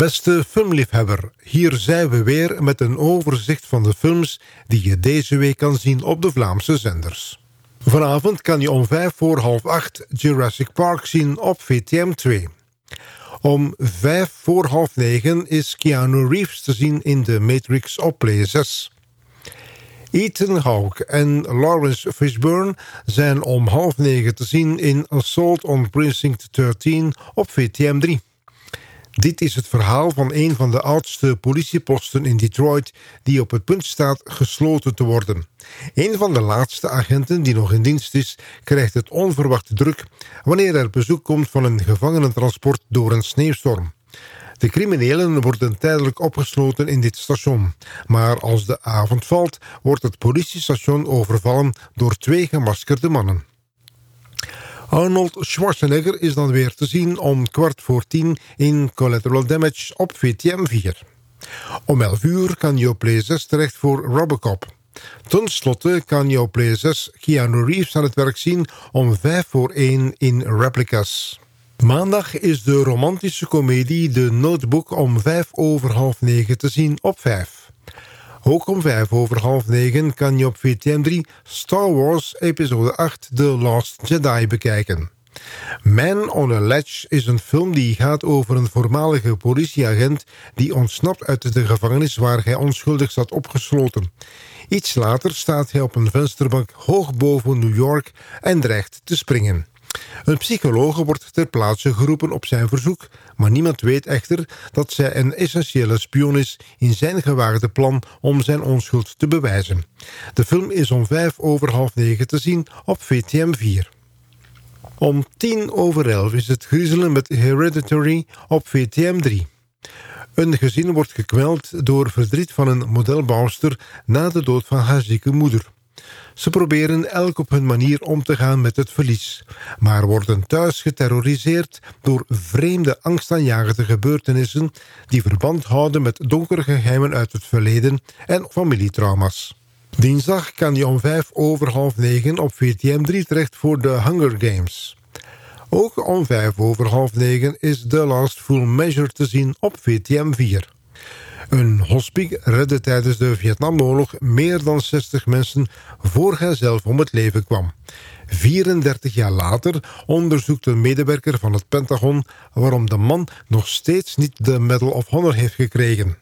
Beste filmliefhebber, hier zijn we weer met een overzicht van de films die je deze week kan zien op de Vlaamse zenders. Vanavond kan je om vijf voor half acht Jurassic Park zien op VTM 2. Om vijf voor half negen is Keanu Reeves te zien in The Matrix op Play 6. Ethan Hawke en Lawrence Fishburne zijn om half negen te zien in Assault on Precinct 13 op VTM 3. Dit is het verhaal van een van de oudste politieposten in Detroit... die op het punt staat gesloten te worden. Een van de laatste agenten die nog in dienst is... krijgt het onverwachte druk... wanneer er bezoek komt van een gevangenentransport door een sneeuwstorm. De criminelen worden tijdelijk opgesloten in dit station. Maar als de avond valt, wordt het politiestation overvallen door twee gemaskerde mannen. Arnold Schwarzenegger is dan weer te zien om kwart voor tien in Collateral Damage op VTM 4. Om 11 uur kan je op Play 6 terecht voor Robocop. Ten slotte kan je op Play 6 Keanu Reeves aan het werk zien om 5 voor 1 in Replicas. Maandag is de romantische komedie The Notebook om 5 over half 9 te zien op 5. Ook om vijf over half negen kan je op VTM 3 Star Wars episode 8 The Last Jedi bekijken. Man on a Ledge is een film die gaat over een voormalige politieagent... die ontsnapt uit de gevangenis waar hij onschuldig zat opgesloten. Iets later staat hij op een vensterbank hoog boven New York en dreigt te springen. Een psycholoog wordt ter plaatse geroepen op zijn verzoek... maar niemand weet echter dat zij een essentiële spion is... in zijn gewaagde plan om zijn onschuld te bewijzen. De film is om vijf over half negen te zien op VTM 4. Om tien over elf is het griezelen met Hereditary op VTM 3. Een gezin wordt gekweld door verdriet van een modelbouwster... na de dood van haar zieke moeder. Ze proberen elk op hun manier om te gaan met het verlies... maar worden thuis geterroriseerd door vreemde angstaanjagende gebeurtenissen... die verband houden met donkere geheimen uit het verleden en familietrauma's. Dinsdag kan je om vijf over half negen op VTM 3 terecht voor de Hunger Games. Ook om vijf over half negen is The Last Full Measure te zien op VTM 4. Een hospice redde tijdens de Vietnamoorlog meer dan 60 mensen voor hij zelf om het leven kwam. 34 jaar later onderzoekt een medewerker van het Pentagon waarom de man nog steeds niet de Medal of Honor heeft gekregen.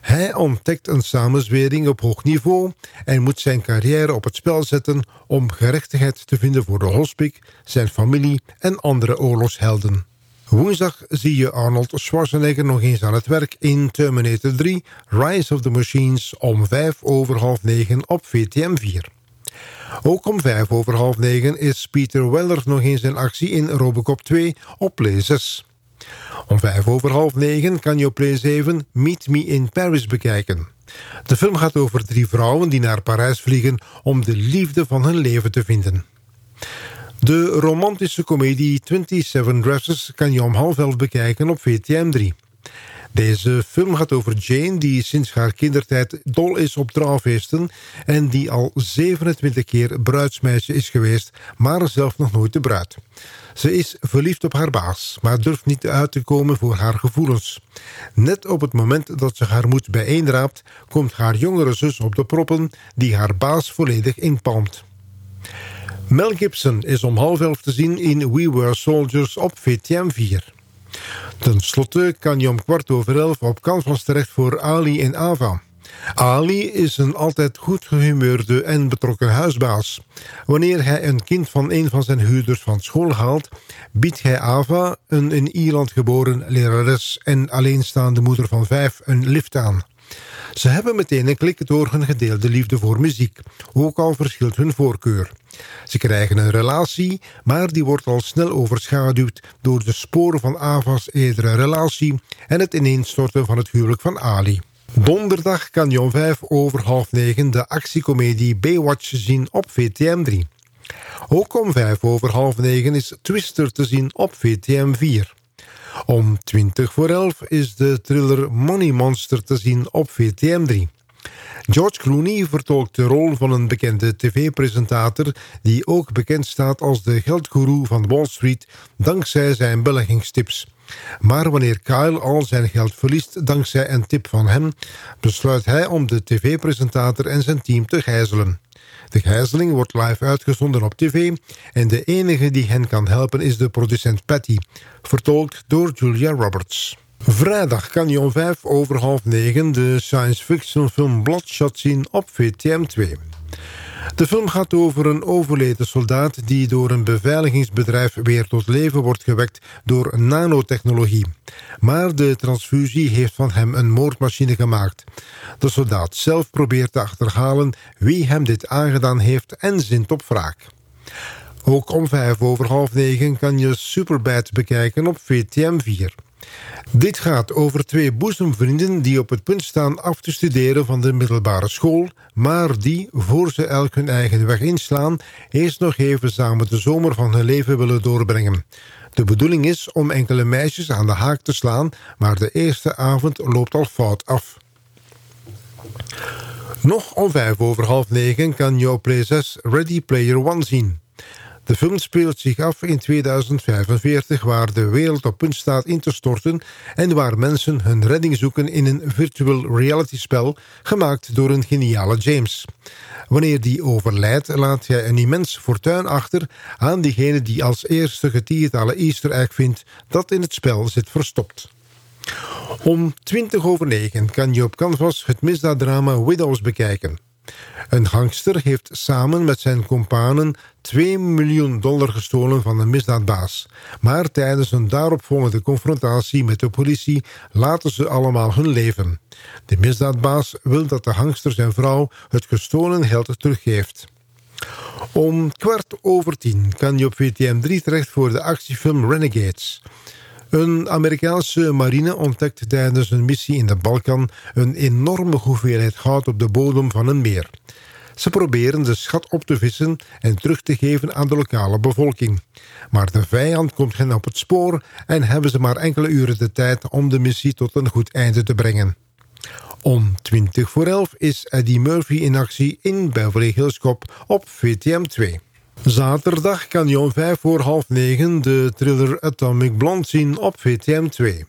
Hij ontdekt een samenzwering op hoog niveau en moet zijn carrière op het spel zetten om gerechtigheid te vinden voor de hospice, zijn familie en andere oorlogshelden. Woensdag zie je Arnold Schwarzenegger nog eens aan het werk in Terminator 3... Rise of the Machines om 5 over half 9 op VTM 4. Ook om 5 over half 9 is Peter Weller nog eens in actie in Robocop 2 op Play 6. Om 5 over half 9 kan je op Play 7 Meet Me in Paris bekijken. De film gaat over drie vrouwen die naar Parijs vliegen om de liefde van hun leven te vinden. De romantische komedie 27 Dresses kan je om half elf bekijken op VTM 3. Deze film gaat over Jane die sinds haar kindertijd dol is op trouwfeesten... en die al 27 keer bruidsmeisje is geweest, maar zelf nog nooit de bruid. Ze is verliefd op haar baas, maar durft niet uit te komen voor haar gevoelens. Net op het moment dat ze haar moed bijeenraapt... komt haar jongere zus op de proppen die haar baas volledig inpalmt. Mel Gibson is om half elf te zien in We Were Soldiers op VTM 4. Ten slotte kan je om kwart over elf op Canvas terecht voor Ali en Ava. Ali is een altijd goed gehumeurde en betrokken huisbaas. Wanneer hij een kind van een van zijn huurders van school haalt... biedt hij Ava, een in Ierland geboren lerares... en alleenstaande moeder van vijf, een lift aan. Ze hebben meteen een klik door hun gedeelde liefde voor muziek, ook al verschilt hun voorkeur. Ze krijgen een relatie, maar die wordt al snel overschaduwd door de sporen van Ava's eerdere relatie en het ineenstorten van het huwelijk van Ali. Donderdag kan je om vijf over half negen de actiecomedie Baywatch zien op VTM 3. Ook om vijf over half negen is Twister te zien op VTM 4. Om 20 voor 11 is de thriller Money Monster te zien op VTM 3. George Clooney vertolkt de rol van een bekende tv-presentator... die ook bekend staat als de geldgoeroe van Wall Street... dankzij zijn beleggingstips. Maar wanneer Kyle al zijn geld verliest dankzij een tip van hem... besluit hij om de tv-presentator en zijn team te gijzelen. De gijzeling wordt live uitgezonden op tv... en de enige die hen kan helpen is de producent Patty... vertolkt door Julia Roberts. Vrijdag kan je om vijf over half negen de science fiction film Bloodshot zien op VTM 2. De film gaat over een overleden soldaat die door een beveiligingsbedrijf weer tot leven wordt gewekt door nanotechnologie. Maar de transfusie heeft van hem een moordmachine gemaakt. De soldaat zelf probeert te achterhalen wie hem dit aangedaan heeft en zint op wraak. Ook om vijf over half negen kan je Superbad bekijken op VTM 4. Dit gaat over twee boezemvrienden die op het punt staan af te studeren van de middelbare school, maar die, voor ze elk hun eigen weg inslaan, eerst nog even samen de zomer van hun leven willen doorbrengen. De bedoeling is om enkele meisjes aan de haak te slaan, maar de eerste avond loopt al fout af. Nog om vijf over half negen kan op Play 6 Ready Player One zien. De film speelt zich af in 2045 waar de wereld op punt staat in te storten en waar mensen hun redding zoeken in een virtual reality spel gemaakt door een geniale James. Wanneer die overlijdt laat hij een immens fortuin achter aan diegene die als eerste getiertale easter egg vindt dat in het spel zit verstopt. Om 20 over 9 kan je op Canvas het misdaaddrama Widows bekijken. Een gangster heeft samen met zijn companen 2 miljoen dollar gestolen van een misdaadbaas. Maar tijdens een daaropvolgende confrontatie met de politie laten ze allemaal hun leven. De misdaadbaas wil dat de gangster zijn vrouw het gestolen geld teruggeeft. Om kwart over tien kan je op VTM 3 terecht voor de actiefilm Renegades... Een Amerikaanse marine ontdekt tijdens een missie in de Balkan... een enorme hoeveelheid goud op de bodem van een meer. Ze proberen de schat op te vissen en terug te geven aan de lokale bevolking. Maar de vijand komt hen op het spoor... en hebben ze maar enkele uren de tijd om de missie tot een goed einde te brengen. Om 20 voor 11 is Eddie Murphy in actie in Beverly Hills Cop op VTM 2. Zaterdag kan je om vijf voor half negen de thriller Atomic Blonde zien op VTM 2.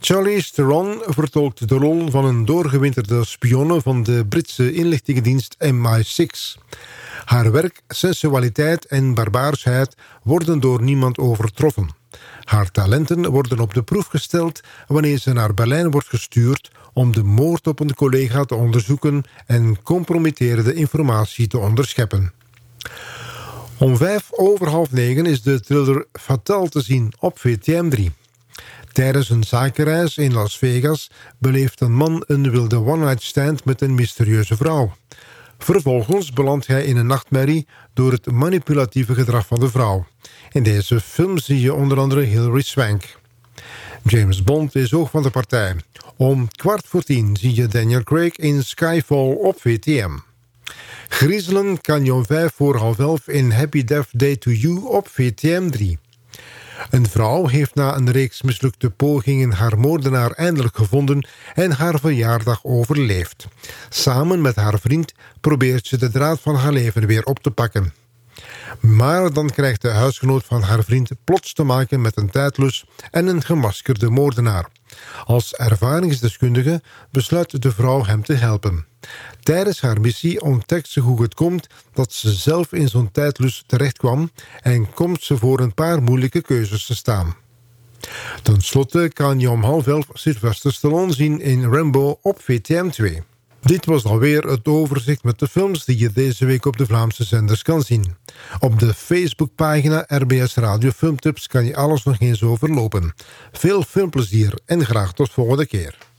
Charlie Theron vertolkt de rol van een doorgewinterde spionne van de Britse inlichtingendienst MI6. Haar werk, sensualiteit en barbaarsheid worden door niemand overtroffen. Haar talenten worden op de proef gesteld wanneer ze naar Berlijn wordt gestuurd om de moord op een collega te onderzoeken en compromitterende informatie te onderscheppen. Om vijf over half negen is de thriller Fatal te zien op VTM 3. Tijdens een zakenreis in Las Vegas beleeft een man een wilde one-night stand met een mysterieuze vrouw. Vervolgens belandt hij in een nachtmerrie door het manipulatieve gedrag van de vrouw. In deze film zie je onder andere Hilary Swank. James Bond is ook van de partij. Om kwart voor tien zie je Daniel Craig in Skyfall op VTM. Griezelen om vijf voor half elf in Happy Death Day to You op VTM 3. Een vrouw heeft na een reeks mislukte pogingen haar moordenaar eindelijk gevonden en haar verjaardag overleefd. Samen met haar vriend probeert ze de draad van haar leven weer op te pakken. Maar dan krijgt de huisgenoot van haar vriend plots te maken met een tijdlus en een gemaskerde moordenaar. Als ervaringsdeskundige besluit de vrouw hem te helpen. Tijdens haar missie ontdekt ze hoe het komt dat ze zelf in zo'n tijdlus terechtkwam en komt ze voor een paar moeilijke keuzes te staan. Ten slotte kan je om half elf Sylvester Stallone zien in Rambo op VTM 2. Dit was alweer het overzicht met de films die je deze week op de Vlaamse zenders kan zien. Op de Facebookpagina RBS Radio Filmtips kan je alles nog eens overlopen. Veel filmplezier en graag tot volgende keer.